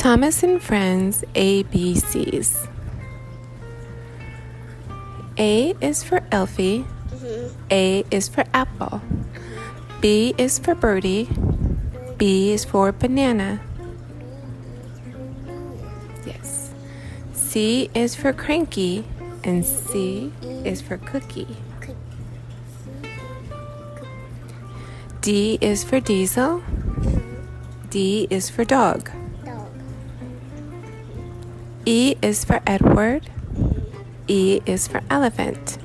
Thomas and Friends ABCs. A is for Alfie. Mm-hmm. A is for apple. B is for birdie. B is for banana. Yes. C is for cranky. And C is for cookie. D is for diesel. D is for dog. E is for Edward. E is for elephant.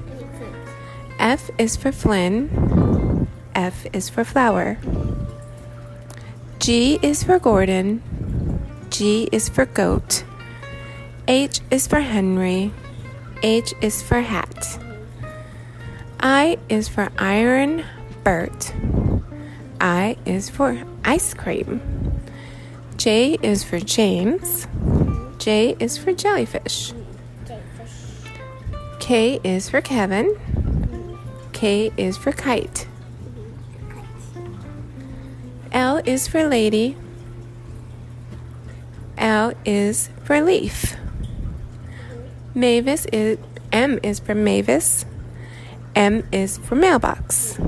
F is for Flynn. F is for flower. G is for Gordon. G is for goat. H is for Henry. H is for hat. I is for iron. Bert. I is for ice cream. J is for James. J is for jellyfish. K is for Kevin. K is for kite. L is for lady. L is for leaf. Mavis is M is for Mavis. M is for mailbox.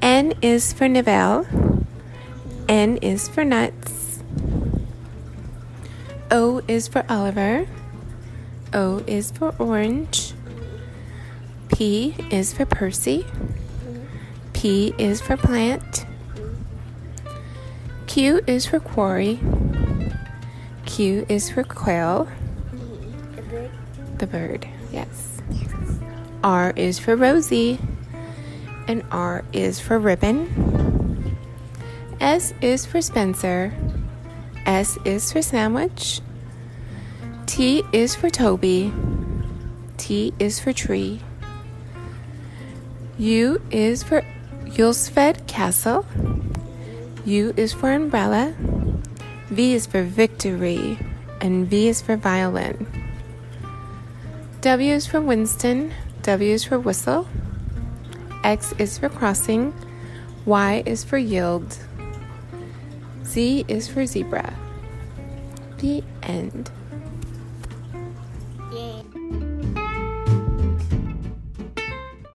N is for Neville. N is for nuts. O is for Oliver. O is for orange. P is for Percy. P is for plant. Q is for quarry. Q is for quail, The bird. the bird. Yes. R is for Rosie. And R is for ribbon. S is for Spencer. S is for sandwich. T is for Toby. T is for tree. U is for Ulfstead Castle. U is for umbrella. V is for victory. And V is for violin. W is for Winston. W is for whistle. X is for crossing. Y is for yield. Z is for zebra. The end. Yay.